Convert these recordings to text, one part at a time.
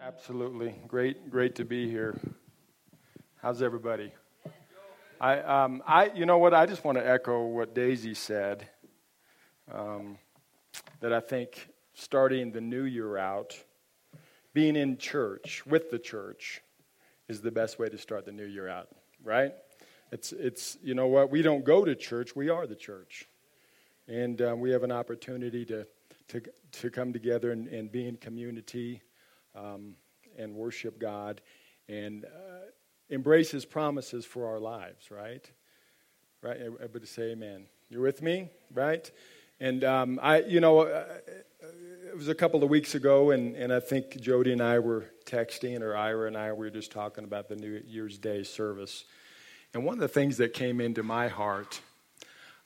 Absolutely. Great, great to be here. How's everybody? I, um, I, you know what? I just want to echo what Daisy said. Um, that I think starting the new year out, being in church with the church, is the best way to start the new year out. Right? It's, it's, you know what? We don't go to church. We are the church, and um, we have an opportunity to, to, to come together and, and be in community um, and worship God and uh, embrace His promises for our lives, right? Right? Everybody say amen. You're with me, right? And um, I, you know, uh, it was a couple of weeks ago, and, and I think Jody and I were texting, or Ira and I we were just talking about the New Year's Day service. And one of the things that came into my heart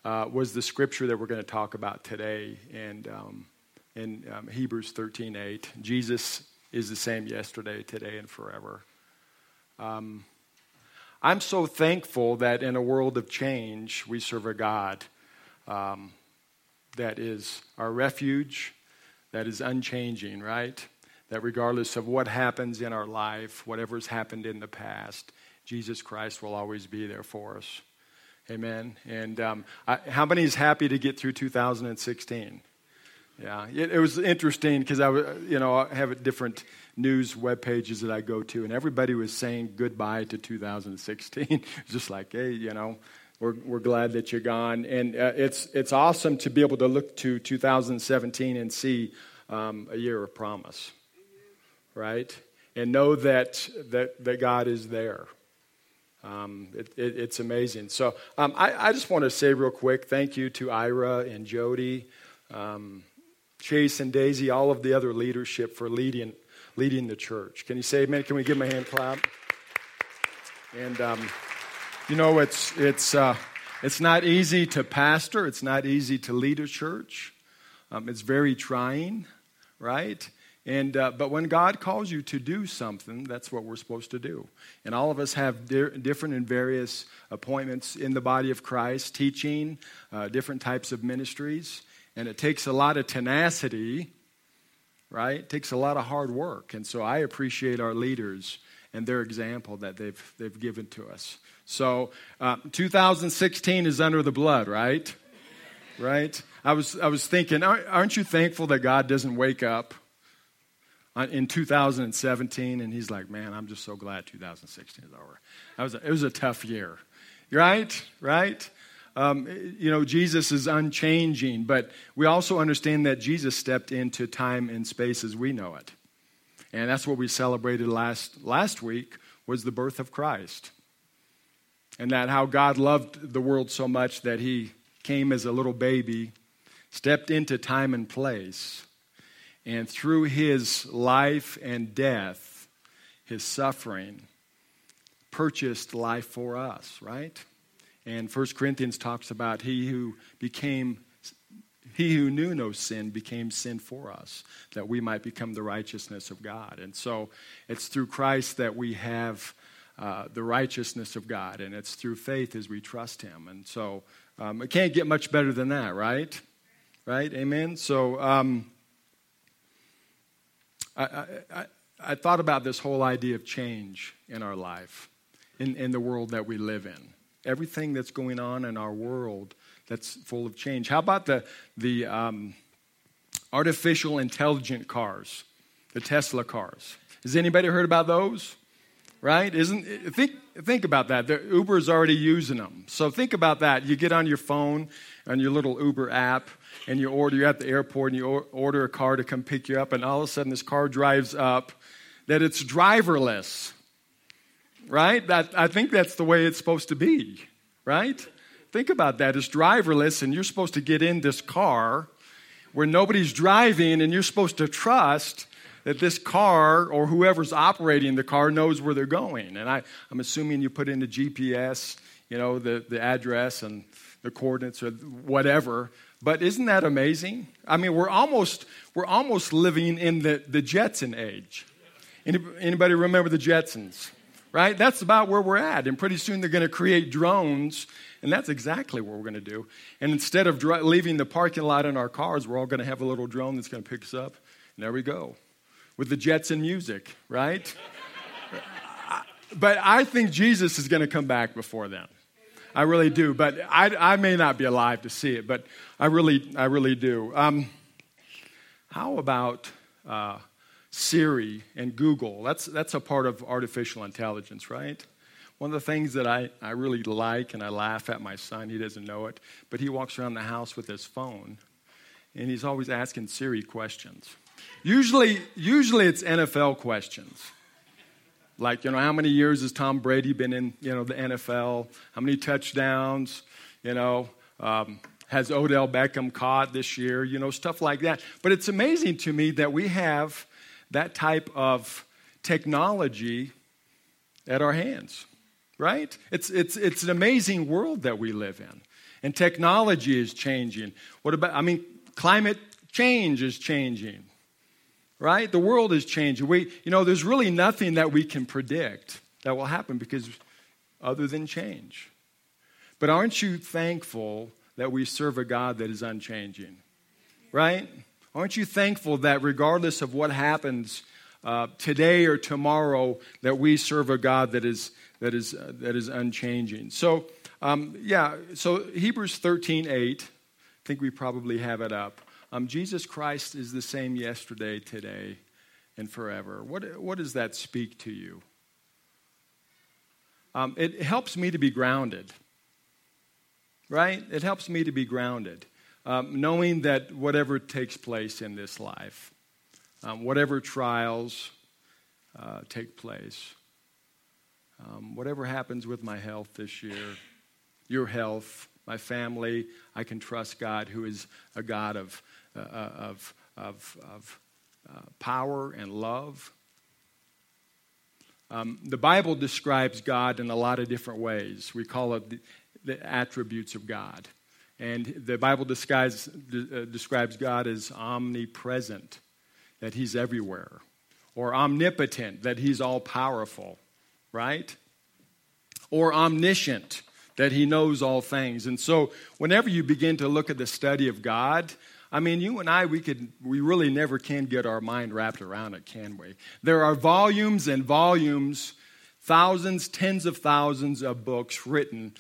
uh, was the scripture that we're going to talk about today. And um, in um, Hebrews 13 8, Jesus is the same yesterday, today, and forever. Um, I'm so thankful that in a world of change, we serve a God um, that is our refuge, that is unchanging, right? That regardless of what happens in our life, whatever's happened in the past, Jesus Christ will always be there for us. Amen. And um, I, how many is happy to get through 2016? Yeah, it, it was interesting because I, you know, I have different news web pages that I go to, and everybody was saying goodbye to 2016. it's just like, hey, you know, we're we're glad that you're gone, and uh, it's it's awesome to be able to look to 2017 and see um, a year of promise, right? And know that that that God is there. Um, it, it, it's amazing. So um, I, I, just want to say real quick, thank you to Ira and Jody. Um, Chase and Daisy, all of the other leadership for leading, leading the church. Can you say amen? Can we give them a hand clap? And, um, you know, it's, it's, uh, it's not easy to pastor, it's not easy to lead a church. Um, it's very trying, right? And, uh, but when God calls you to do something, that's what we're supposed to do. And all of us have di- different and various appointments in the body of Christ, teaching, uh, different types of ministries. And it takes a lot of tenacity, right? It takes a lot of hard work. And so I appreciate our leaders and their example that they've, they've given to us. So uh, 2016 is under the blood, right? Right? I was, I was thinking, aren't you thankful that God doesn't wake up in 2017 and he's like, man, I'm just so glad 2016 is over. Was it was a tough year. Right? Right? Um, you know, Jesus is unchanging, but we also understand that Jesus stepped into time and space as we know it. And that's what we celebrated last, last week was the birth of Christ. And that how God loved the world so much that he came as a little baby, stepped into time and place, and through his life and death, his suffering, purchased life for us, right? And 1 Corinthians talks about he who became he who knew no sin became sin for us, that we might become the righteousness of God. And so it's through Christ that we have uh, the righteousness of God, and it's through faith as we trust Him. And so um, it can't get much better than that, right? Right? Amen? So um, I, I, I, I, thought about this whole idea of change in our life, in, in the world that we live in everything that's going on in our world that's full of change. How about the, the um, artificial intelligent cars, the Tesla cars? Has anybody heard about those? Right? Isn't think think about that. The Uber's already using them. So think about that. You get on your phone on your little Uber app and you order you're at the airport and you order a car to come pick you up and all of a sudden this car drives up that it's driverless right? That, I think that's the way it's supposed to be, right? Think about that. It's driverless, and you're supposed to get in this car where nobody's driving, and you're supposed to trust that this car or whoever's operating the car knows where they're going. And I, I'm assuming you put in the GPS, you know, the, the address and the coordinates or whatever. But isn't that amazing? I mean, we're almost, we're almost living in the, the Jetson age. Anybody remember the Jetsons? Right? That's about where we're at. And pretty soon they're going to create drones, and that's exactly what we're going to do. And instead of leaving the parking lot in our cars, we're all going to have a little drone that's going to pick us up. And there we go. with the Jetsons music, right? but I think Jesus is going to come back before then. I really do. But I, I may not be alive to see it, but I really, I really do. Um, how about uh, Siri and Google? That's, that's a part of artificial intelligence, right? One of the things that I, I really like, and I laugh at my son, he doesn't know it, but he walks around the house with his phone, and he's always asking Siri questions. Usually, usually it's NFL questions. Like, you know, how many years has Tom Brady been in, you know, the NFL? How many touchdowns? You know, um, has Odell Beckham caught this year? You know, stuff like that. But it's amazing to me that we have that type of technology at our hands, right? It's, it's, it's an amazing world that we live in. And technology is changing. What about, I mean, climate change is changing right? The world is changing. We, you know, there's really nothing that we can predict that will happen because other than change. But aren't you thankful that we serve a God that is unchanging? Right? Aren't you thankful that regardless of what happens uh, today or tomorrow, that we serve a God that is that is uh, that is unchanging? So, um, yeah. So Hebrews thirteen eight. I think we probably have it up. Um, Jesus Christ is the same yesterday, today, and forever. What, what does that speak to you? Um, it helps me to be grounded, right? It helps me to be grounded, um, knowing that whatever takes place in this life, um, whatever trials uh, take place, um, whatever happens with my health this year, your health, my family, I can trust God, who is a God of uh, uh, of, of, of uh, power and love. Um, the Bible describes God in a lot of different ways. We call it the, the attributes of God. And the Bible describes, uh, describes God as omnipresent, that He's everywhere, or omnipotent, that He's all powerful, right? Or omniscient, that He knows all things. And so, whenever you begin to look at the study of God, I mean, you and I, we could, we really never can get our mind wrapped around it, can we? There are volumes and volumes, thousands, tens of thousands of books written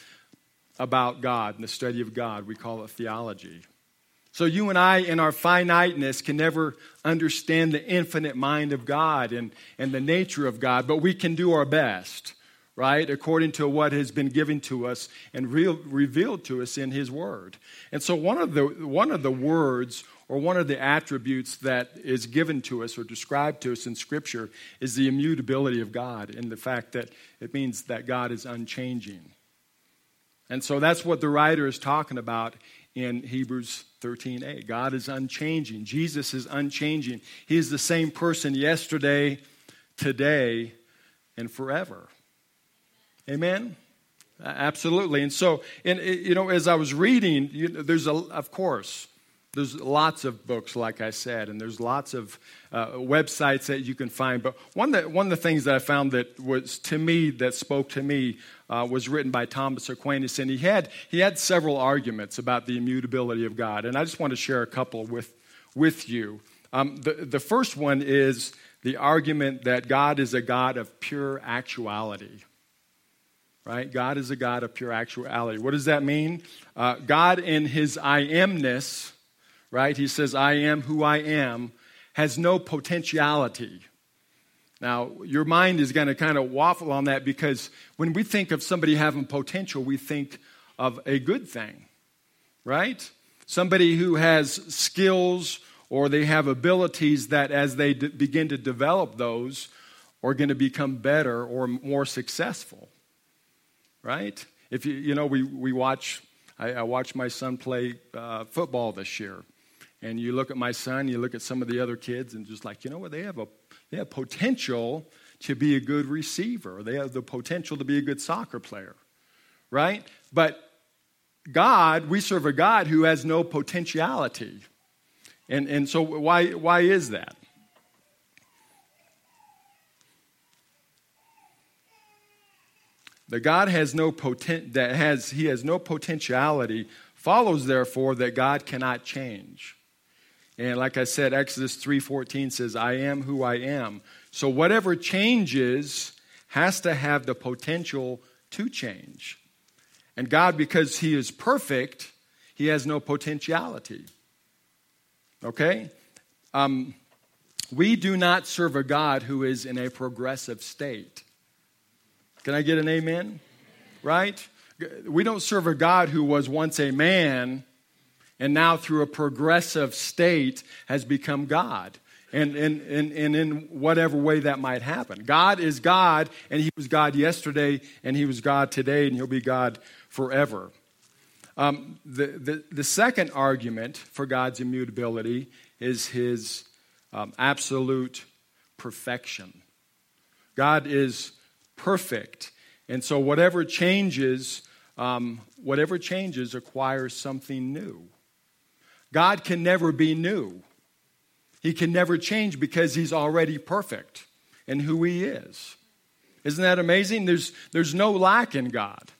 about God and the study of God. We call it theology. So you and I, in our finiteness, can never understand the infinite mind of God and, and the nature of God, but we can do our best right? According to what has been given to us and re- revealed to us in His Word. And so, one of, the, one of the words or one of the attributes that is given to us or described to us in Scripture is the immutability of God and the fact that it means that God is unchanging. And so, that's what the writer is talking about in Hebrews 13a. God is unchanging. Jesus is unchanging. He is the same person yesterday, today, and forever. Amen? Absolutely. And so, and, you know, as I was reading, you know, there's a, of course, there's lots of books, like I said, and there's lots of uh, websites that you can find. But one, that, one of the things that I found that was to me, that spoke to me, uh, was written by Thomas Aquinas, and he had, he had several arguments about the immutability of God. And I just want to share a couple with, with you. Um, the, the first one is the argument that God is a God of pure actuality right? God is a God of pure actuality. What does that mean? Uh, God, in his I amness, right? He says, I am who I am, has no potentiality. Now, your mind is going to kind of waffle on that because when we think of somebody having potential, we think of a good thing, right? Somebody who has skills or they have abilities that as they d- begin to develop those are going to become better or more successful right? If you, you know, we, we watch, I, I watch my son play uh, football this year. And you look at my son, you look at some of the other kids, and just like, you know what, they have, a, they have potential to be a good receiver. They have the potential to be a good soccer player, right? But God, we serve a God who has no potentiality. And, and so, why, why is that? that God has no potent, that has, he has no potentiality follows therefore that God cannot change. And like I said, Exodus 3:14 says, "I am who I am." So whatever changes has to have the potential to change. And God, because He is perfect, He has no potentiality. Okay? Um, we do not serve a God who is in a progressive state. Can I get an amen? Right? We don't serve a God who was once a man and now through a progressive state has become God. And, and, and, and in whatever way that might happen. God is God, and He was God yesterday, and He was God today, and He'll be God forever. Um, the, the, the second argument for God's immutability is His um, absolute perfection. God is perfect. And so whatever changes, um, whatever changes acquires something new. God can never be new. He can never change because he's already perfect in who he is. Isn't that amazing? There's, there's no lack in God.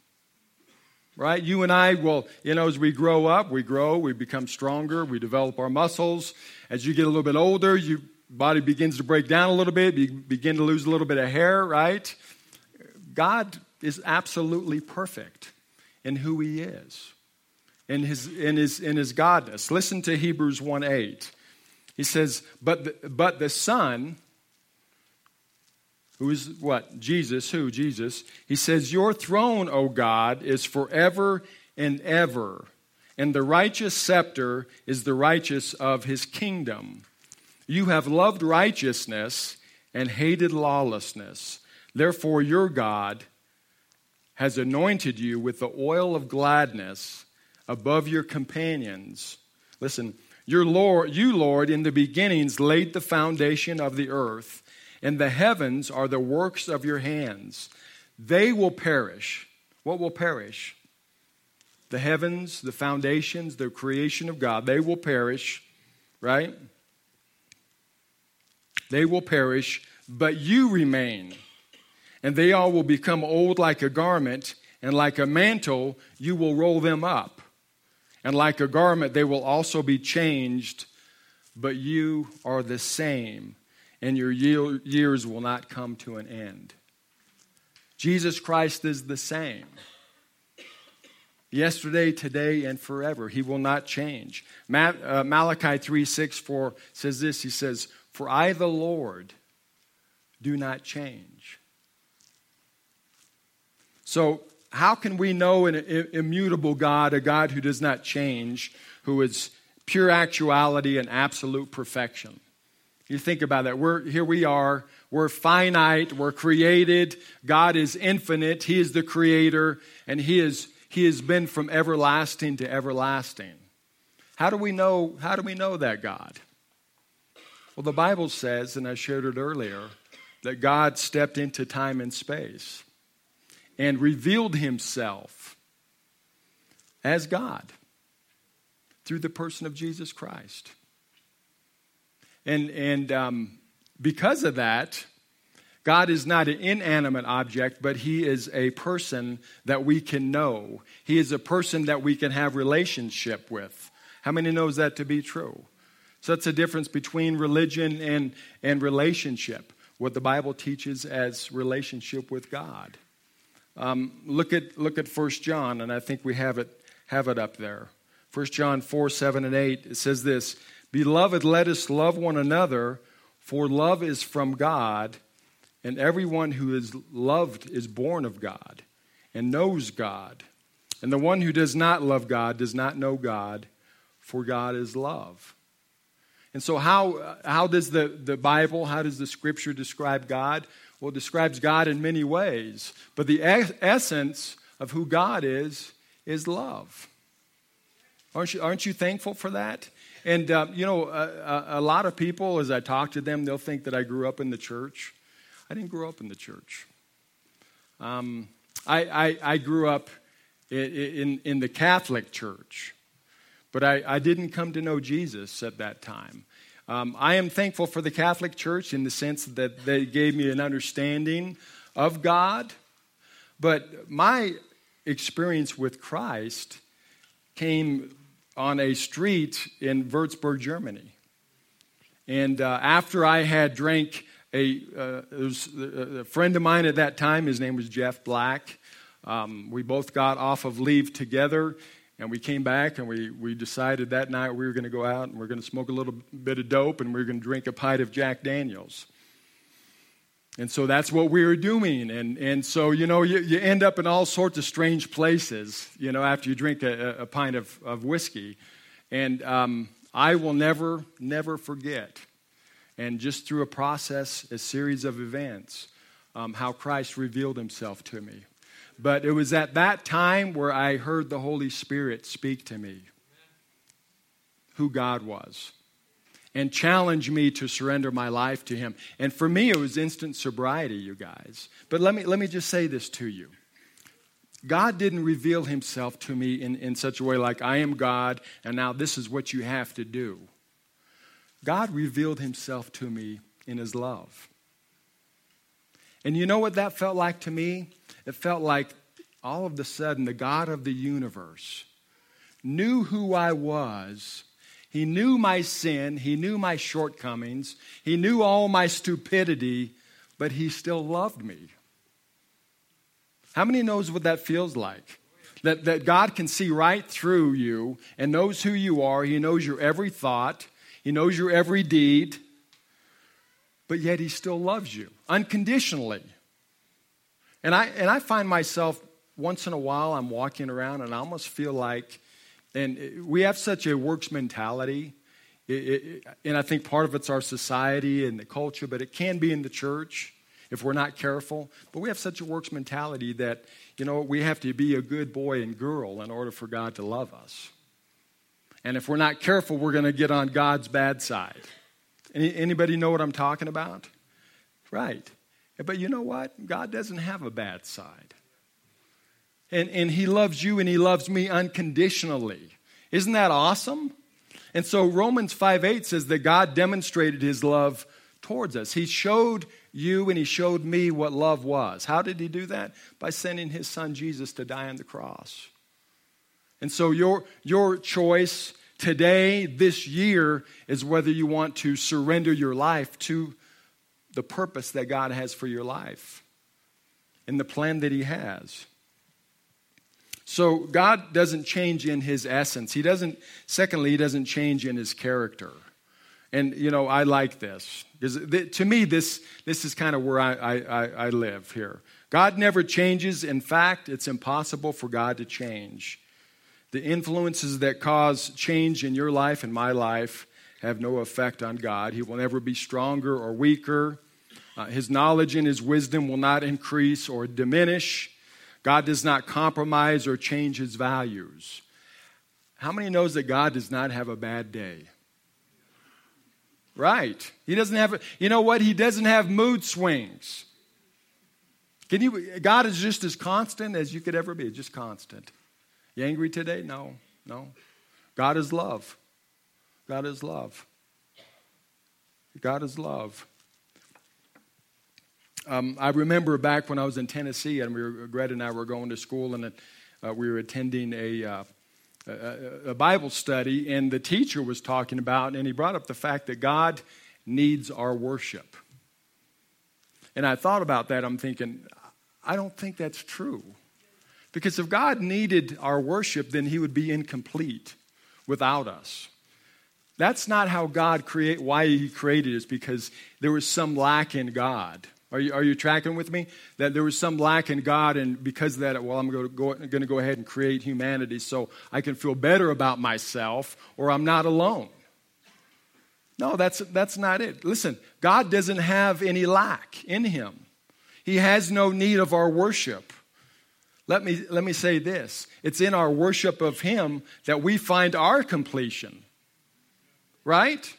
Right? You and I, well, you know, as we grow up, we grow, we become stronger, we develop our muscles. As you get a little bit older, your body begins to break down a little bit, you begin to lose a little bit of hair, right? God is absolutely perfect in who he is, in his, in his, in his godness. Listen to Hebrews 1 8. He says, but the, but the Son, who is what? Jesus, who? Jesus. He says, Your throne, O God, is forever and ever, and the righteous scepter is the righteous of his kingdom. You have loved righteousness and hated lawlessness. Therefore, your God has anointed you with the oil of gladness above your companions. Listen, your Lord, you, Lord, in the beginnings laid the foundation of the earth, and the heavens are the works of your hands. They will perish. What will perish? The heavens, the foundations, the creation of God, they will perish, right? They will perish, but you remain. And they all will become old like a garment, and like a mantle, you will roll them up. And like a garment, they will also be changed, but you are the same, and your years will not come to an end. Jesus Christ is the same. Yesterday, today, and forever. He will not change. Uh, Malachi 3 6 4 says this He says, For I, the Lord, do not change. So how can we know an immutable God, a God who does not change, who is pure actuality and absolute perfection? You think about that. We're, here we are. We're finite. We're created. God is infinite. He is the creator, and He, is, he has been from everlasting to everlasting. How do we know, how do we know that God? Well, the Bible says, and I shared it earlier, that God stepped into time and space and revealed himself as God through the person of Jesus Christ. And, and um, because of that, God is not an inanimate object, but He is a person that we can know. He is a person that we can have relationship with. How many knows that to be true? So that's the difference between religion and, and relationship. What the Bible teaches as relationship with God. Um, look at look at 1 John, and I think we have it have it up there. 1 John 4, 7, and 8, it says this Beloved, let us love one another, for love is from God, and everyone who is loved is born of God and knows God. And the one who does not love God does not know God, for God is love. And so, how, how does the, the Bible, how does the scripture describe God? Well, describes God in many ways, but the essence of who God is is love. Aren't you, aren't you thankful for that? And, uh, you know, a, a, lot of people, as I talk to them, they'll think that I grew up in the church. I didn't grow up in the church. Um, I, I, I, grew up in, in, in, the Catholic Church, but I, I didn't come to know Jesus at that time. Um, I am thankful for the Catholic Church in the sense that they gave me an understanding of God. But my experience with Christ came on a street in Würzburg, Germany. And uh, after I had drank a, uh, was a friend of mine at that time, his name was Jeff Black. Um, we both got off of leave together, and we came back and we, we decided that night we were going to go out and we are going to smoke a little bit of dope and we are going to drink a pint of Jack Daniels. And so that's what we were doing. And, and so, you know, you, you end up in all sorts of strange places, you know, after you drink a, a pint of, of whiskey. And um, I will never, never forget. And just through a process, a series of events, um, how Christ revealed himself to me. But it was at that time where I heard the Holy Spirit speak to me who God was and challenge me to surrender my life to Him. And for me, it was instant sobriety, you guys. But let me, let me just say this to you God didn't reveal Himself to me in, in such a way like, I am God, and now this is what you have to do. God revealed Himself to me in His love. And you know what that felt like to me? It felt like all of a sudden the God of the universe knew who I was he knew my sin, He knew my shortcomings, He knew all my stupidity, but He still loved me. How many knows what that feels like? That, that God can see right through you and knows who you are. He knows your every thought, He knows your every deed, but yet He still loves you unconditionally. And I, and I find myself once in a while, I'm walking around and I almost feel like and we have such a works mentality. It, it, and I think part of it's our society and the culture, but it can be in the church if we're not careful. But we have such a works mentality that, you know, we have to be a good boy and girl in order for God to love us. And if we're not careful, we're going to get on God's bad side. Any, anybody know what I'm talking about? Right. But you know what? God doesn't have a bad side and, and He loves you and He loves me unconditionally. Isn't that awesome? And so Romans 5 8 says that God demonstrated His love towards us. He showed you and He showed me what love was. How did He do that? By sending His Son Jesus to die on the cross. And so your, your choice today, this year, is whether you want to surrender your life to the purpose that God has for your life and the plan that He has. So God doesn't change in his essence. He doesn't, secondly, he doesn't change in his character. And, you know, I like this. To me, this, this is kind of where I, I, I live here. God never changes. In fact, it's impossible for God to change. The influences that cause change in your life and my life have no effect on God. He will never be stronger or weaker. Uh, his knowledge and his wisdom will not increase or diminish. God does not compromise or change his values. How many knows that God does not have a bad day? Right. He doesn't have, you know what? He doesn't have mood swings. Can you, God is just as constant as you could ever be, just constant. You angry today? No, no. God is love. God is love. God is love. Um, I remember back when I was in Tennessee, and we were, Greta and I were going to school, and uh, we were attending a, uh, a, a, Bible study, and the teacher was talking about, and he brought up the fact that God needs our worship. And I thought about that. I'm thinking, I don't think that's true. Because if God needed our worship, then he would be incomplete without us. That's not how God create why he created us because there was some lack in God. Are you, are you tracking with me? That there was some lack in God, and because of that, well, I'm going to, go, going to go ahead and create humanity so I can feel better about myself or I'm not alone. No, that's, that's not it. Listen, God doesn't have any lack in Him, He has no need of our worship. Let me, let me say this it's in our worship of Him that we find our completion. Right?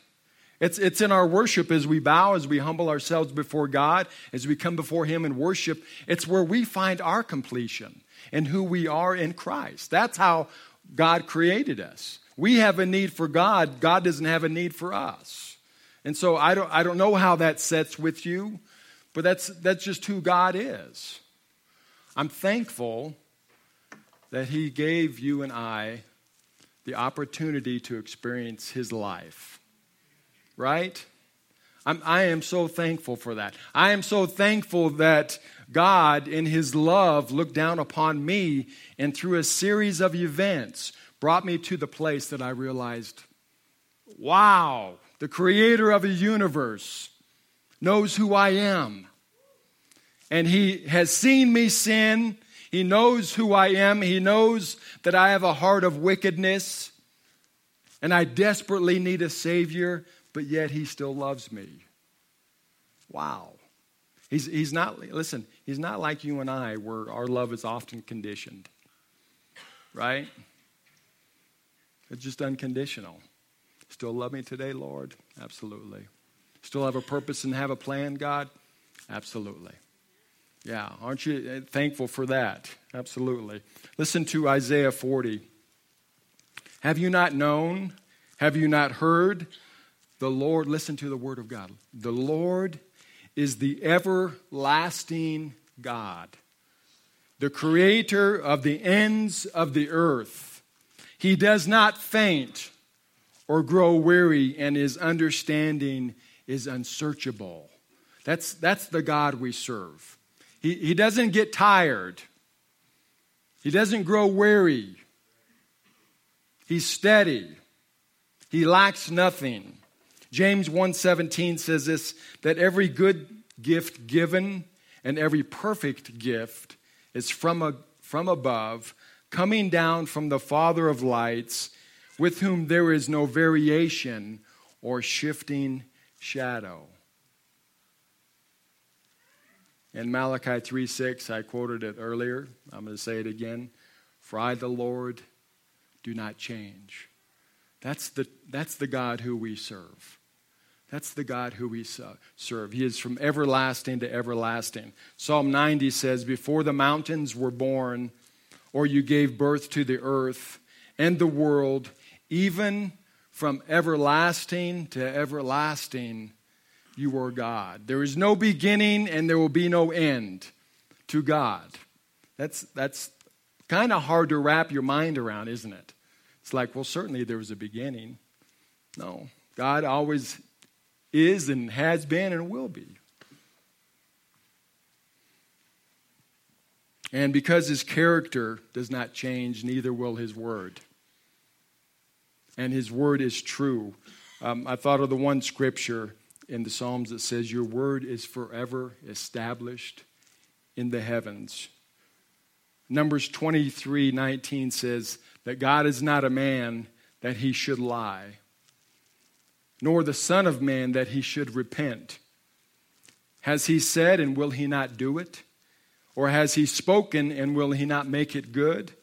It's, it's in our worship as we bow, as we humble ourselves before God, as we come before Him and worship. It's where we find our completion and who we are in Christ. That's how God created us. We have a need for God, God doesn't have a need for us. And so I don't, I don't know how that sets with you, but that's, that's just who God is. I'm thankful that He gave you and I the opportunity to experience His life right? I'm, I am so thankful for that. I am so thankful that God, in His love, looked down upon me and through a series of events brought me to the place that I realized wow, the creator of the universe knows who I am. And He has seen me sin. He knows who I am. He knows that I have a heart of wickedness and I desperately need a Savior, but yet He still loves me. Wow. He's, he's not, listen, He's not like you and I, where our love is often conditioned, right? It's just unconditional. Still love me today, Lord? Absolutely. Still have a purpose and have a plan, God? Absolutely. Yeah, aren't you uh, thankful for that? Absolutely. Listen to Isaiah 40. Have you not known? Have you not heard? The Lord, listen to the word of God. The Lord is the everlasting God, the creator of the ends of the earth. He does not faint or grow weary, and his understanding is unsearchable. That's, that's the God we serve. He, he doesn't get tired, he doesn't grow weary. He's steady. He lacks nothing. James 1:17 says this that every good gift given and every perfect gift is from, a, from above, coming down from the Father of lights, with whom there is no variation or shifting shadow. In Malachi 3 6, I quoted it earlier. I'm going to say it again. For I, the Lord, do not change. That's the, that's the God who we serve. That's the God who we serve. He is from everlasting to everlasting. Psalm 90 says, Before the mountains were born, or you gave birth to the earth and the world, even from everlasting to everlasting, you are God. There is no beginning and there will be no end to God. That's, that's kind of hard to wrap your mind around, isn't it? It's like, well, certainly there was a beginning. No, God always is and has been and will be. And because his character does not change, neither will his word. And his word is true. Um, I thought of the one scripture in the Psalms that says, Your word is forever established in the heavens. Numbers 23 19 says that God is not a man that he should lie, nor the Son of Man that he should repent. Has he said, and will he not do it? Or has he spoken, and will he not make it good?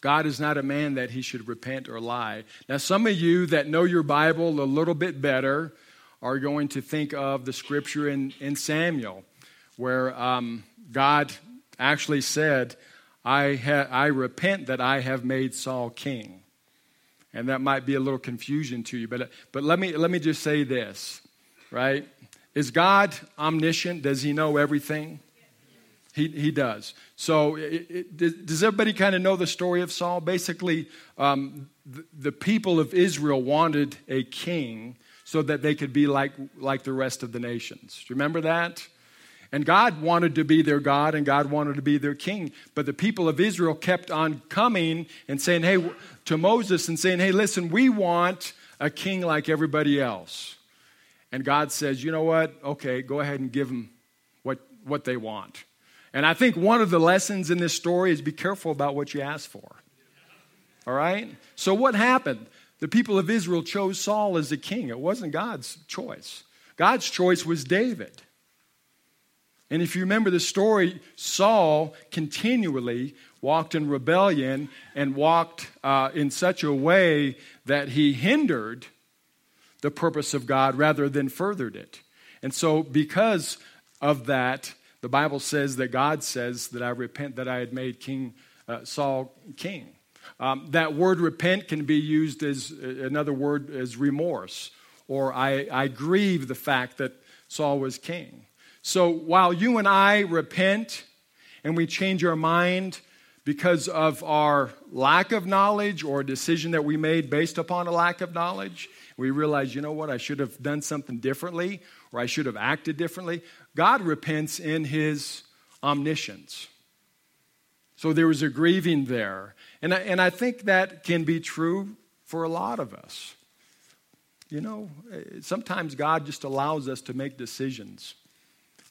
God is not a man that he should repent or lie. Now, some of you that know your Bible a little bit better are going to think of the scripture in, in Samuel, where um, God actually said, I, ha- I repent that I have made Saul king. And that might be a little confusion to you, but, but let, me, let me just say this, right? Is God omniscient? Does he know everything? He, he does. So, it, it, does everybody kind of know the story of Saul? Basically, um, the, the, people of Israel wanted a king so that they could be like, like the rest of the nations. Remember that? And God wanted to be their God and God wanted to be their king. But the people of Israel kept on coming and saying, hey, to Moses and saying, hey, listen, we want a king like everybody else. And God says, you know what? Okay, go ahead and give them what, what they want. And I think one of the lessons in this story is be careful about what you ask for. All right? So what happened? The people of Israel chose Saul as the king. It wasn't God's choice. God's choice was David. And if you remember the story, Saul continually walked in rebellion and walked uh, in such a way that he hindered the purpose of God rather than furthered it. And so, because of that, the Bible says that God says that I repent that I had made King uh, Saul king. Um, that word repent can be used as uh, another word as remorse, or I, I grieve the fact that Saul was king. So while you and I repent and we change our mind because of our lack of knowledge or a decision that we made based upon a lack of knowledge, We realize, you know what, I should have done something differently or I should have acted differently. God repents in his omniscience. So there was a grieving there. And I, and I think that can be true for a lot of us. You know, sometimes God just allows us to make decisions.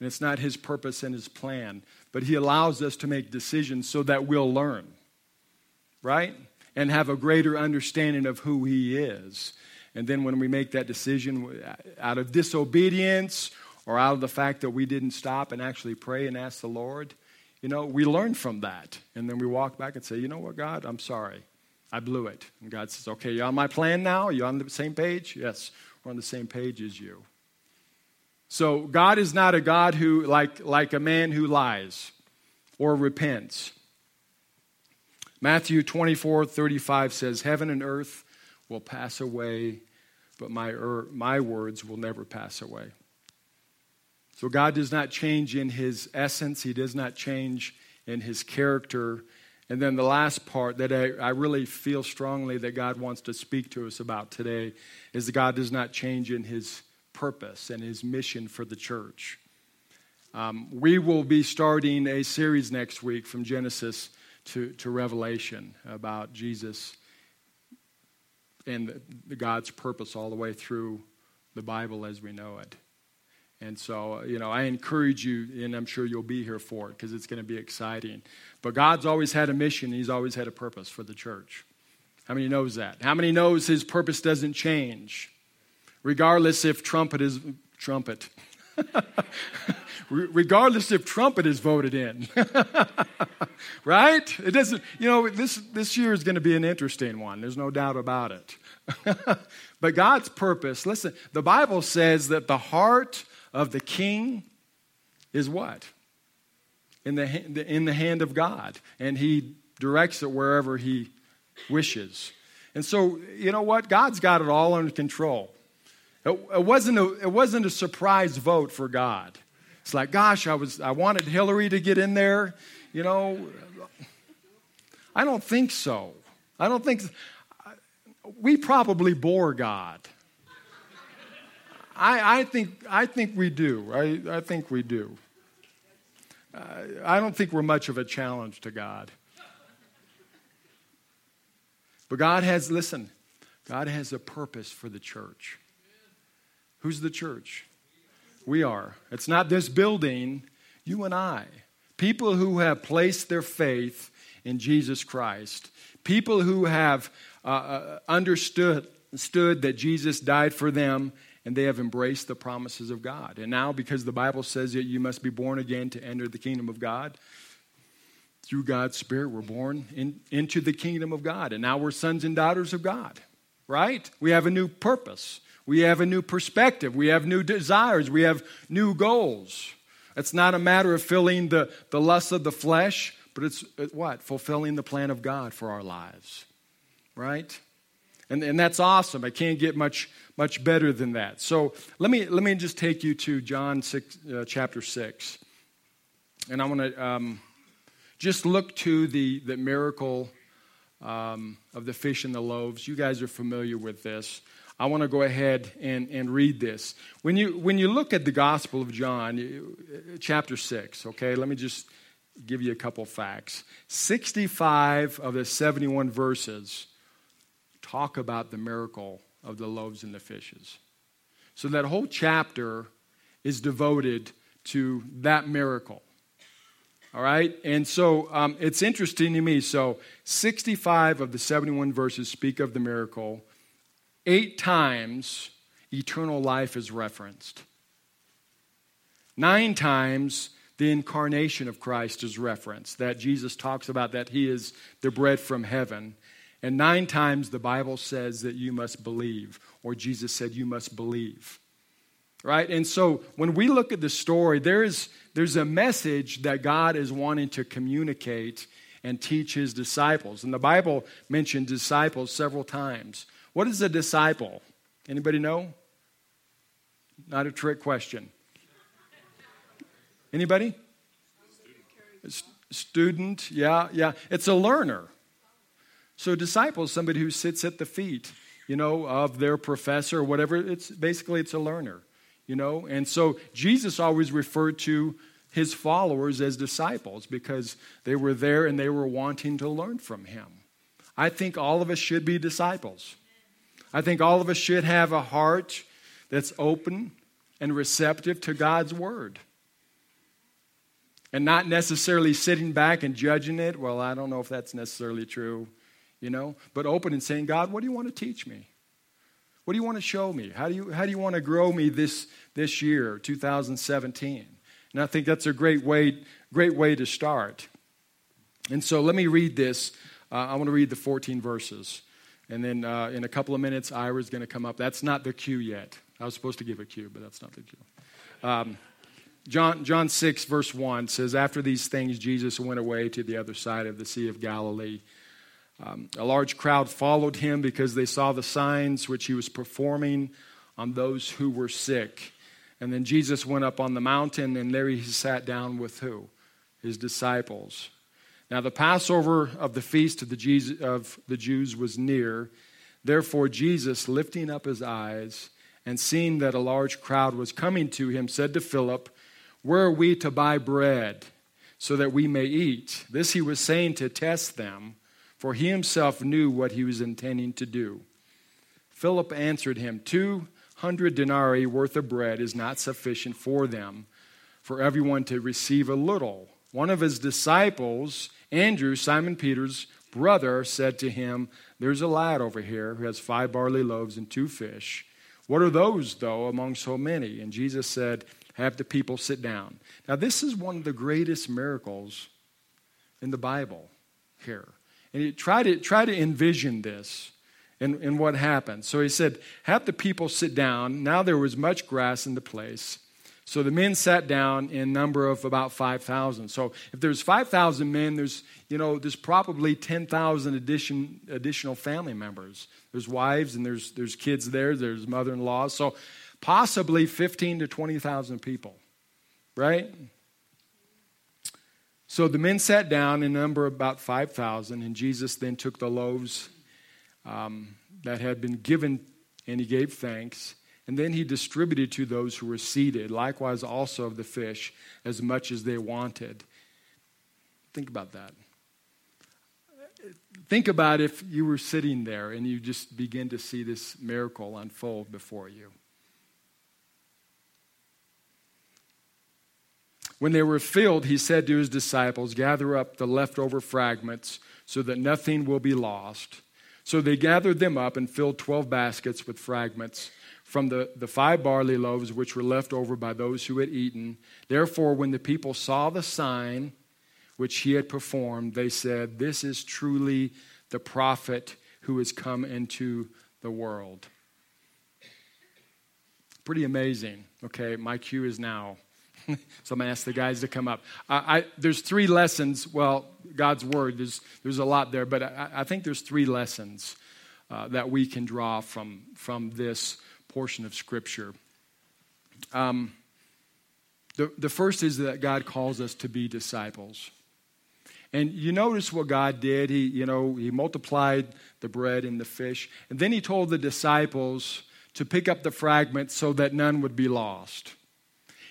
And it's not his purpose and his plan, but he allows us to make decisions so that we'll learn, right? And have a greater understanding of who he is. And then when we make that decision out of disobedience or out of the fact that we didn't stop and actually pray and ask the Lord, you know, we learn from that. And then we walk back and say, you know what, God, I'm sorry. I blew it. And God says, okay, you on my plan now? Are you on the same page? Yes, we're on the same page as you. So God is not a God who, like, like a man who lies or repents. Matthew 24, 35 says, Heaven and earth will pass away, but my, er, my words will never pass away. So God does not change in his essence, he does not change in his character. And then the last part that I, I, really feel strongly that God wants to speak to us about today is that God does not change in his purpose and his mission for the church. Um, we will be starting a series next week from Genesis to, to Revelation about Jesus and the, God's purpose all the way through the Bible as we know it. And so, you know, I encourage you, and I'm sure you'll be here for it because it's going to be exciting. But God's always had a mission, He's always had a purpose for the church. How many knows that? How many knows His purpose doesn't change? Regardless if trumpet is trumpet. regardless if trumpet is voted in. right? It doesn't, you know, this, this year is going to be an interesting one. There's no doubt about it. but God's purpose, listen, the Bible says that the heart of the king is what? In the, in the hand of God. And he directs it wherever he wishes. And so, you know what? God's got it all under control. It, it, wasn't a, it wasn't a surprise vote for God. It's like, gosh, I, was, I wanted Hillary to get in there. You know, I don't think so. I don't think. We probably bore God. I, I, think, I think we do. I, I think we do. Uh, I don't think we're much of a challenge to God. But God has, listen, God has a purpose for the church. Who's the church? We are. It's not this building, you and I. People who have placed their faith in Jesus Christ. People who have uh, uh, understood, understood that Jesus died for them and they have embraced the promises of God. And now, because the Bible says that you must be born again to enter the kingdom of God, through God's Spirit, we're born in, into the kingdom of God. And now we're sons and daughters of God, right? We have a new purpose. We have a new perspective. We have new desires. We have new goals. It's not a matter of filling the, the lust of the flesh, but it's what? Fulfilling the plan of God for our lives. Right? And, and that's awesome. I can't get much, much better than that. So let me, let me just take you to John 6, uh, chapter 6. And I want to um, just look to the, the miracle um, of the fish and the loaves. You guys are familiar with this. I want to go ahead and, and read this. When you, when you look at the Gospel of John, chapter 6, okay, let me just give you a couple facts. 65 of the 71 verses talk about the miracle of the loaves and the fishes. So that whole chapter is devoted to that miracle. All right? And so um, it's interesting to me. So 65 of the 71 verses speak of the miracle. Eight times, eternal life is referenced. Nine times, the incarnation of Christ is referenced, that Jesus talks about that he is the bread from heaven. And nine times the Bible says that you must believe, or Jesus said you must believe. Right? And so when we look at the story, there's, there's a message that God is wanting to communicate and teach his disciples. And the Bible mentioned disciples several times. What is a disciple? Anybody know? Not a trick question. Anybody? Student, yeah, yeah. It's a learner. So, a disciple is somebody who sits at the feet you know, of their professor or whatever. It's basically it's a learner, you know. And so Jesus always referred to his followers as disciples because they were there and they were wanting to learn from him. I think all of us should be disciples. I think all of us should have a heart that's open and receptive to God's word. And not necessarily sitting back and judging it. Well, I don't know if that's necessarily true, you know, but open and saying, God, what do you want to teach me? What do you want to show me? How do you, how do you want to grow me this, this year, 2017? And I think that's a great way, great way to start. And so let me read this. Uh, I want to read the 14 verses. And then uh, in a couple of minutes, Ira's going to come up. That's not the cue yet. I was supposed to give a cue, but that's not the cue. Um, John, John 6, verse 1 says, After these things, Jesus went away to the other side of the Sea of Galilee. Um, a large crowd followed him because they saw the signs which he was performing on those who were sick. And then Jesus went up on the mountain, and there he sat down with who? His disciples. Now, the Passover of the feast of the, Jesus, of the Jews was near. Therefore, Jesus, lifting up his eyes and seeing that a large crowd was coming to him, said to Philip, Where are we to buy bread so that we may eat? This he was saying to test them, for he himself knew what he was intending to do. Philip answered him, Two hundred denarii worth of bread is not sufficient for them, for everyone to receive a little. One of his disciples, Andrew, Simon Peter's brother, said to him, There's a lad over here who has five barley loaves and two fish. What are those, though, among so many? And Jesus said, Have the people sit down. Now, this is one of the greatest miracles in the Bible here. And you try to, try to envision this and, and what happened. So he said, Have the people sit down. Now there was much grass in the place. So the men sat down in number of about 5,000. So if there's 5,000 men, there's, you know, there's probably 10,000 addition, additional family members. There's wives and there's, there's kids there, there's mother in laws. So possibly 15 to 20,000 people, right? So the men sat down in number about 5,000, and Jesus then took the loaves um, that had been given, and he gave thanks. And then he distributed to those who were seated, likewise also of the fish, as much as they wanted. Think about that. Think about if you were sitting there and you just begin to see this miracle unfold before you. When they were filled, he said to his disciples, Gather up the leftover fragments so that nothing will be lost. So they gathered them up and filled 12 baskets with fragments from the, the five barley loaves which were left over by those who had eaten. Therefore, when the people saw the sign which he had performed, they said, This is truly the prophet who has come into the world. Pretty amazing. Okay, my cue is now. so I'm to ask the guys to come up. I, I, there's three lessons. Well, God's word, there's, there's a lot there, but I, I think there's three lessons uh, that we can draw from, from this portion of Scripture. Um, the, the first is that God calls us to be disciples. And you notice what God did. He, you know, he multiplied the bread and the fish. And then he told the disciples to pick up the fragments so that none would be lost.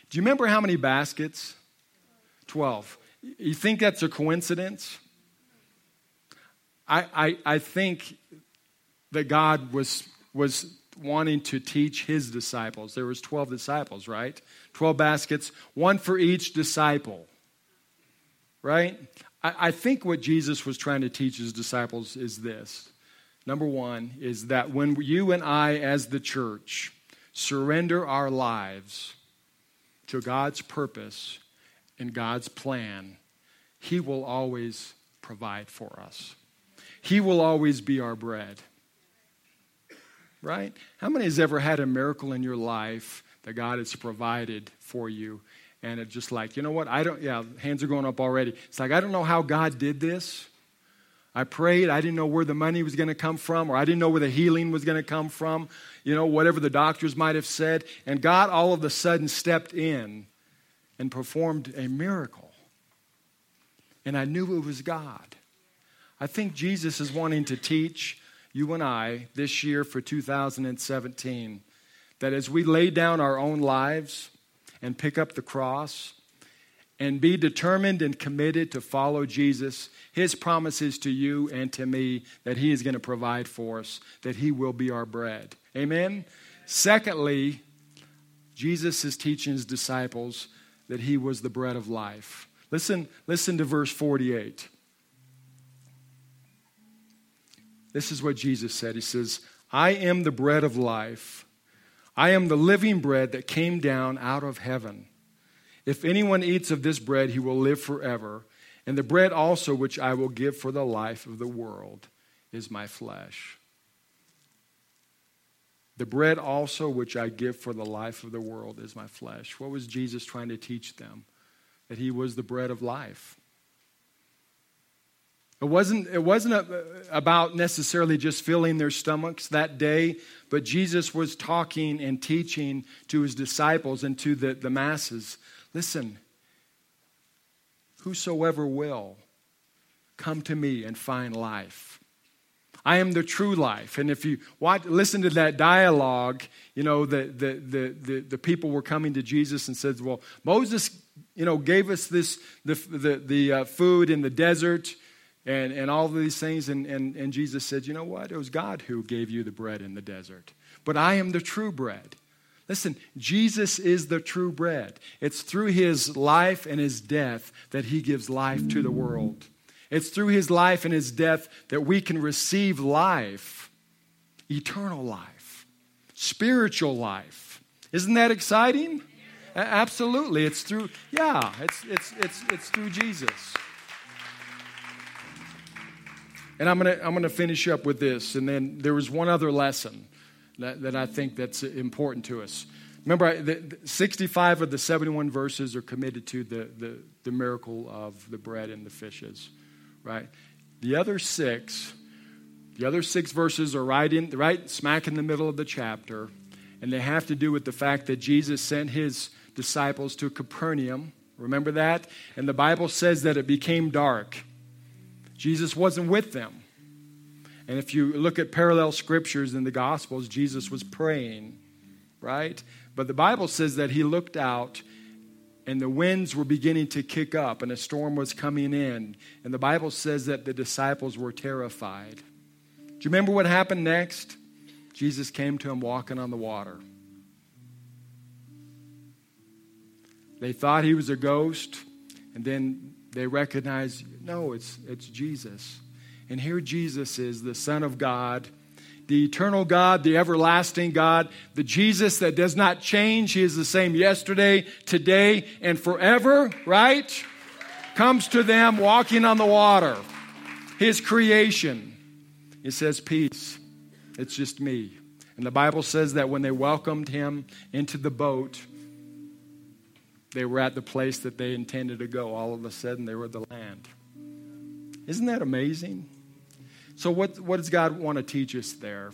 Do you remember how many baskets? Twelve. You think that's a coincidence? I, I, I think that God was, was wanting to teach his disciples. There was 12 disciples, right? 12 baskets, one for each disciple. Right? I, I think what Jesus was trying to teach his disciples is this. Number one is that when you and I, as the church, surrender our lives to God's purpose and God's plan, He will always provide for us. He will always be our bread. Right? How many has ever had a miracle in your life that God has provided for you? And it's just like, you know what? I don't, yeah, hands are going up already. It's like, I don't know how God did this. I prayed. I didn't know where the money was going to come from, or I didn't know where the healing was going to come from, you know, whatever the doctors might have said. And God all of a sudden stepped in and performed a miracle. And I knew it was God. I think Jesus is wanting to teach you and I, this year for 2017, that as we lay down our own lives and pick up the cross and be determined and committed to follow Jesus, his promises to you and to me that he is going to provide for us, that he will be our bread. Amen? Secondly, Jesus is teaching his disciples that he was the bread of life. Listen, listen to verse 48. This is what Jesus said. He says, I am the bread of life. I am the living bread that came down out of heaven. If anyone eats of this bread, he will live forever. And the bread also which I will give for the life of the world is my flesh. The bread also which I give for the life of the world is my flesh. What was Jesus trying to teach them? That he was the bread of life. It wasn't, it wasn't about necessarily just filling their stomachs that day, but Jesus was talking and teaching to his disciples and to the, the masses. Listen, whosoever will, come to me and find life. I am the true life. And if you watch, listen to that dialogue, you know, the, the, the, the, the people were coming to Jesus and said, well, Moses, you know, gave us this, the, the, the uh, food in the desert and, and all of these things. And, and, and Jesus said, You know what? It was God who gave you the bread in the desert. But I am the true bread. Listen, Jesus is the true bread. It's through his life and his death that he gives life to the world. It's through his life and his death that we can receive life, eternal life, spiritual life. Isn't that exciting? Absolutely. It's through, yeah, it's, it's, it's, it's through Jesus. And I'm going to I'm going to finish up with this. And then there was one other lesson that, that I think that's important to us. Remember, the, 65 of the 71 verses are committed to the, the, the miracle of the bread and the fishes, right? The other six, the other six verses are right in right smack in the middle of the chapter, and they have to do with the fact that Jesus sent his disciples to Capernaum. Remember that? And the Bible says that it became dark. Jesus wasn't with them. And if you look at parallel scriptures in the Gospels, Jesus was praying, right? But the Bible says that he looked out and the winds were beginning to kick up and a storm was coming in. And the Bible says that the disciples were terrified. Do you remember what happened next? Jesus came to him walking on the water. They thought he was a ghost, and then they recognize, no, it's, it's Jesus. And here Jesus is, the Son of God, the eternal God, the everlasting God, the Jesus that does not change. He is the same yesterday, today, and forever, right? Comes to them walking on the water. His creation. It says, Peace. It's just me. And the Bible says that when they welcomed him into the boat, they were at the place that they intended to go. All of a sudden, they were at the land. Isn't that amazing? So, what, what does God want to teach us there?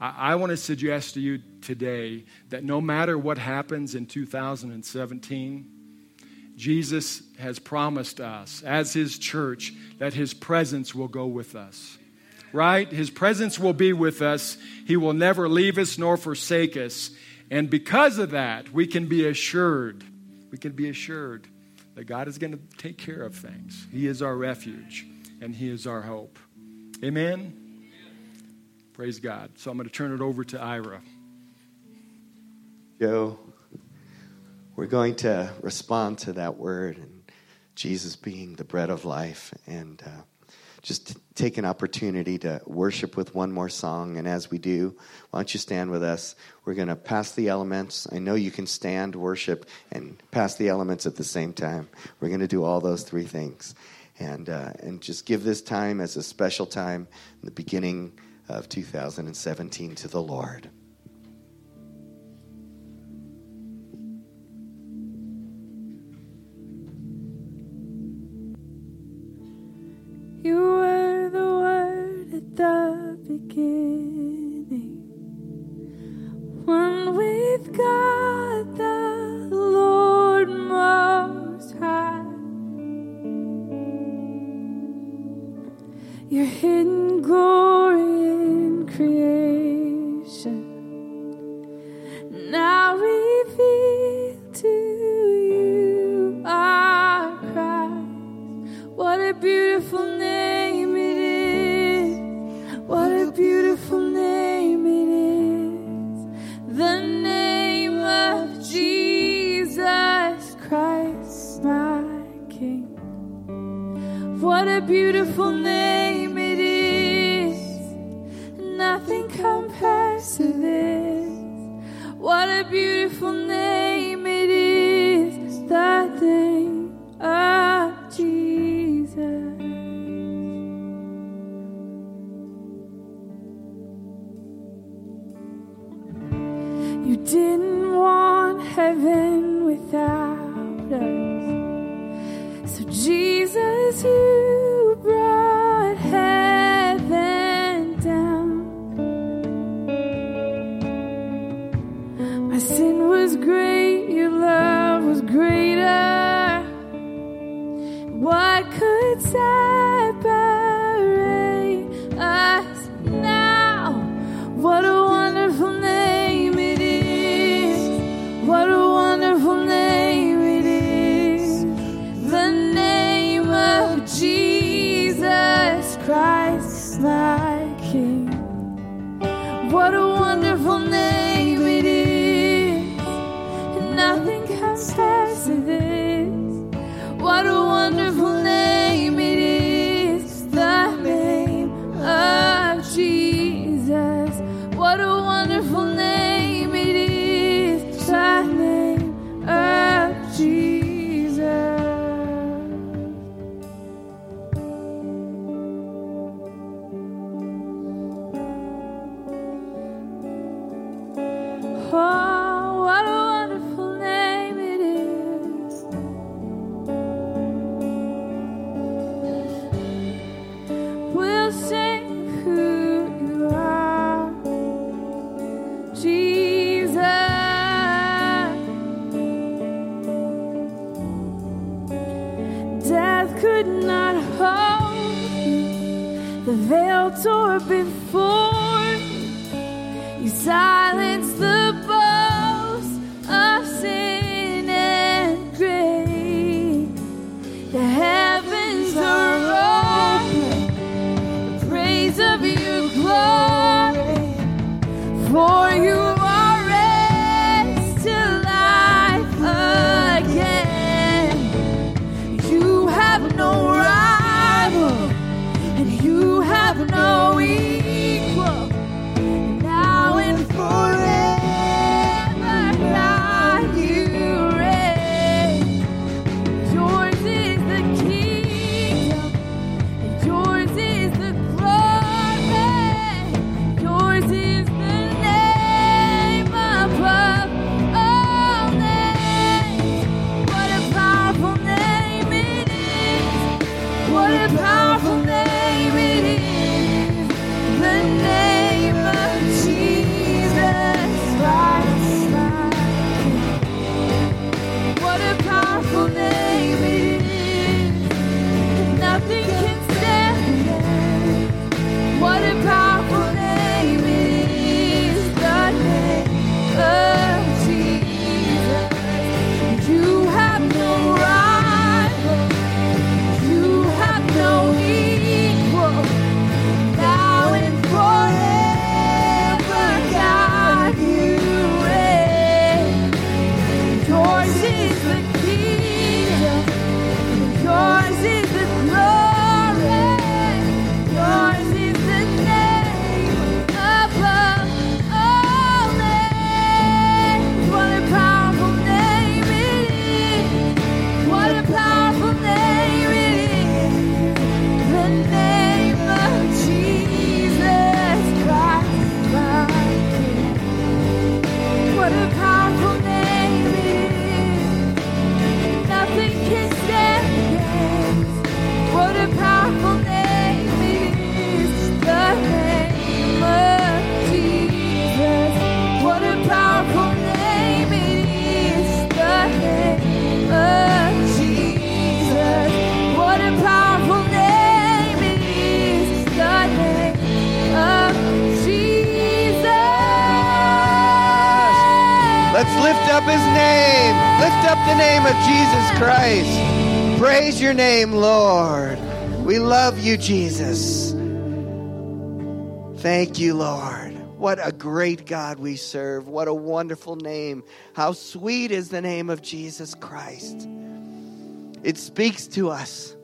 I, I want to suggest to you today that no matter what happens in 2017, Jesus has promised us, as His church, that His presence will go with us. Right? His presence will be with us. He will never leave us nor forsake us. And because of that, we can be assured we can be assured that God is going to take care of things. He is our refuge and He is our hope. Amen? Praise God. So I'm going to turn it over to Ira. Joe, we're going to respond to that word and Jesus being the bread of life. And uh, just take an opportunity to worship with one more song. And as we do, why don't you stand with us? We're going to pass the elements. I know you can stand, worship, and pass the elements at the same time. We're going to do all those three things. And, uh, and just give this time as a special time in the beginning of 2017 to the Lord. could not hold. The veil tore before you silenced the you, Jesus. Thank you, Lord. What a great God we serve. What a wonderful name. How sweet is the name of Jesus Christ. It speaks to us.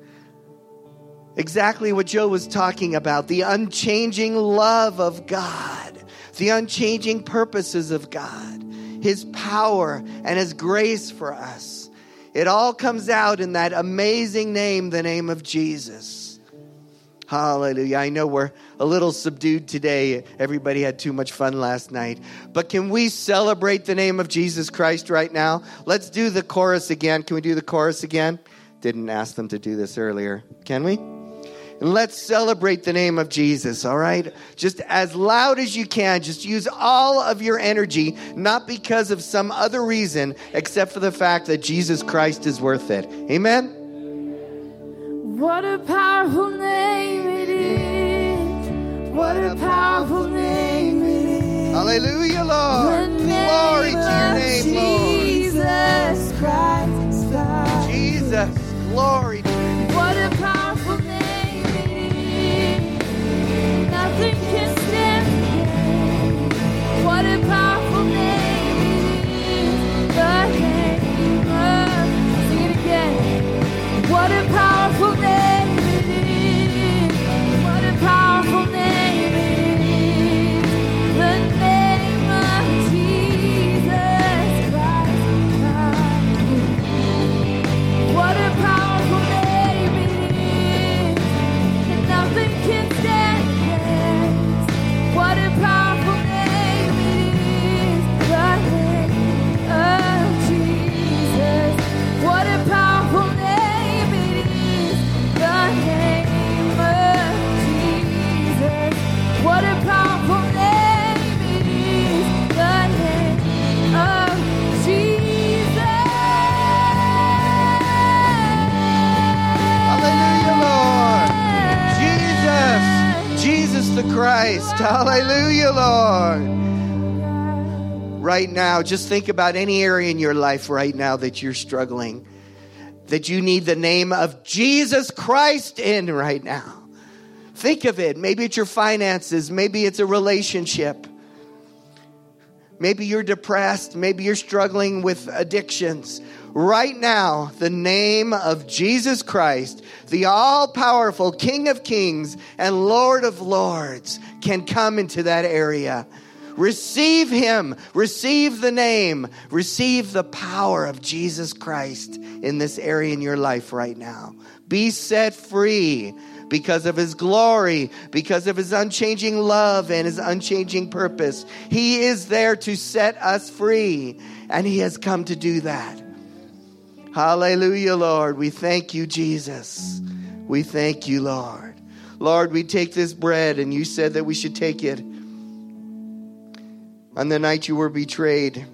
Exactly what Joe was talking about the unchanging love of God, the unchanging purposes of God, His power and His grace for us. It all comes out in that amazing name, the name of Jesus. Hallelujah. I know we're a little subdued today. Everybody had too much fun last night. But can we celebrate the name of Jesus Christ right now? Let's do the chorus again. Can we do the chorus again? Didn't ask them to do this earlier. Can we? And let's celebrate the name of Jesus, all right? Just as loud as you can. Just use all of your energy, not because of some other reason, except for the fact that Jesus Christ is worth it. Amen? What a powerful name it is. What a powerful name it is. Hallelujah, Lord. Glory to your name of Lord. Jesus Christ. Jesus, glory to your What a powerful name it is. Nothing can stand against. What a powerful name it is. The name of. Sing it again. What a powerful Christ. Hallelujah, Lord. Right now, just think about any area in your life right now that you're struggling, that you need the name of Jesus Christ in right now. Think of it. Maybe it's your finances, maybe it's a relationship. Maybe you're depressed. Maybe you're struggling with addictions. Right now, the name of Jesus Christ, the all powerful King of Kings and Lord of Lords, can come into that area. Receive Him, receive the name, receive the power of Jesus Christ in this area in your life right now. Be set free because of his glory, because of his unchanging love and his unchanging purpose. He is there to set us free, and he has come to do that. Hallelujah, Lord. We thank you, Jesus. We thank you, Lord. Lord, we take this bread, and you said that we should take it. On the night you were betrayed,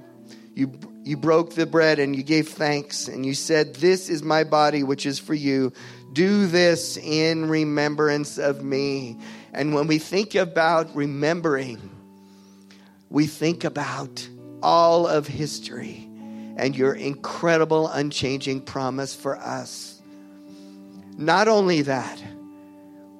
you, you broke the bread and you gave thanks, and you said, This is my body, which is for you. Do this in remembrance of me. And when we think about remembering, we think about all of history and your incredible, unchanging promise for us. Not only that,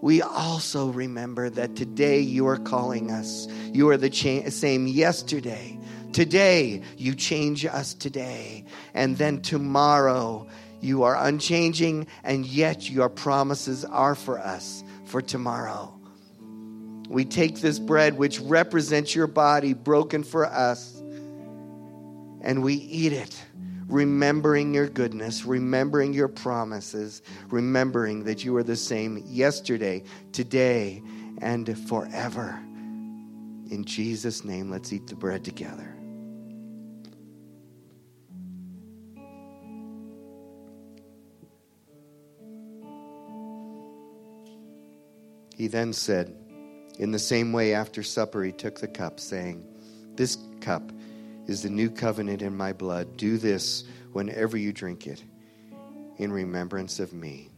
we also remember that today you are calling us. You are the cha- same yesterday. Today, you change us today. And then tomorrow, you are unchanging, and yet your promises are for us for tomorrow. We take this bread, which represents your body broken for us, and we eat it, remembering your goodness, remembering your promises, remembering that you are the same yesterday, today, and forever. In Jesus' name, let's eat the bread together. He then said, In the same way, after supper, he took the cup, saying, This cup is the new covenant in my blood. Do this whenever you drink it in remembrance of me.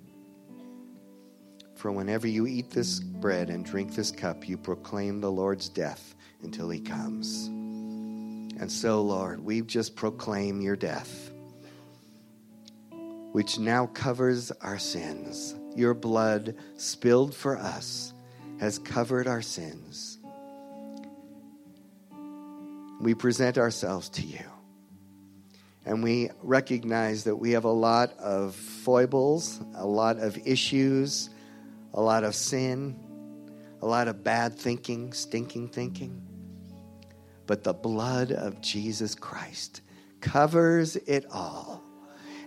For whenever you eat this bread and drink this cup, you proclaim the Lord's death until he comes. And so, Lord, we just proclaim your death, which now covers our sins. Your blood spilled for us has covered our sins. We present ourselves to you. And we recognize that we have a lot of foibles, a lot of issues, a lot of sin, a lot of bad thinking, stinking thinking. But the blood of Jesus Christ covers it all.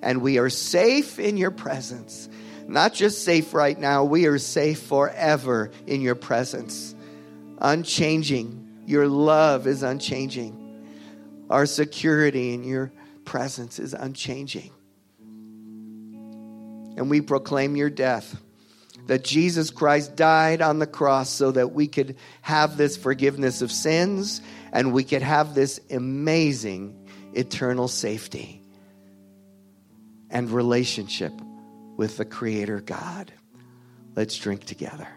And we are safe in your presence. Not just safe right now, we are safe forever in your presence. Unchanging. Your love is unchanging. Our security in your presence is unchanging. And we proclaim your death that Jesus Christ died on the cross so that we could have this forgiveness of sins and we could have this amazing eternal safety and relationship with the Creator God. Let's drink together.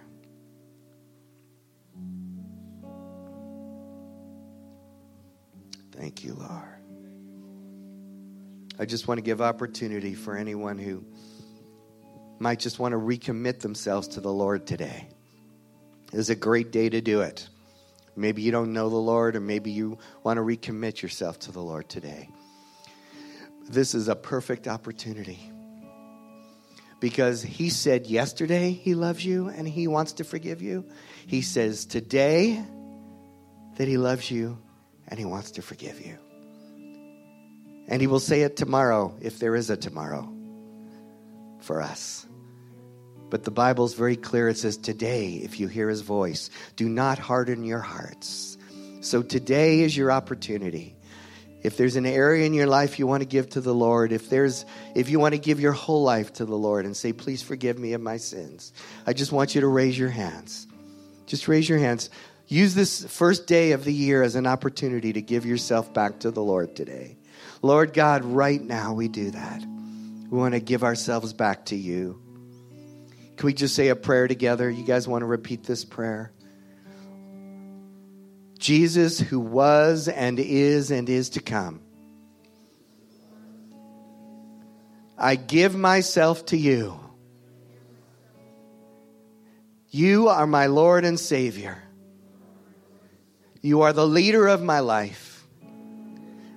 Thank you, Lord. I just want to give opportunity for anyone who might just want to recommit themselves to the Lord today. It is a great day to do it. Maybe you don't know the Lord, or maybe you want to recommit yourself to the Lord today. This is a perfect opportunity because He said yesterday He loves you and He wants to forgive you. He says today that He loves you and He wants to forgive you. And He will say it tomorrow if there is a tomorrow for us. But the Bible's very clear. It says, Today, if you hear his voice, do not harden your hearts. So today is your opportunity. If there's an area in your life you want to give to the Lord, if there's if you want to give your whole life to the Lord and say, "Please forgive me of my sins." I just want you to raise your hands. Just raise your hands. Use this first day of the year as an opportunity to give yourself back to the Lord today. Lord God, right now we do that. We want to give ourselves back to you. Can we just say a prayer together? You guys want to repeat this prayer? Jesus, who was and is and is to come, I give myself to you. You are my Lord and Savior. You are the leader of my life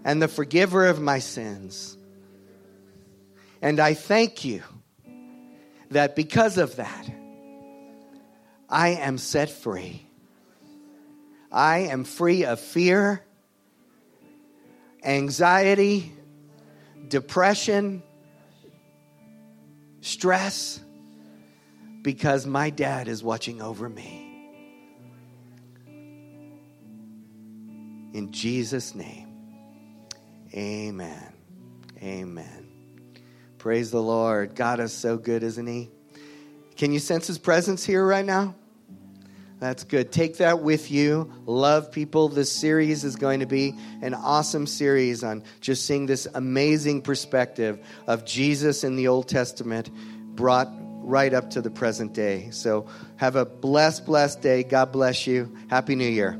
and the forgiver of my sins. And I thank you that because of that, I am set free. I am free of fear, anxiety, depression, stress, because my dad is watching over me. In Jesus' name, amen. Amen. Praise the Lord. God is so good, isn't He? Can you sense His presence here right now? That's good. Take that with you. Love people. This series is going to be an awesome series on just seeing this amazing perspective of Jesus in the Old Testament brought right up to the present day. So have a blessed, blessed day. God bless you. Happy New Year.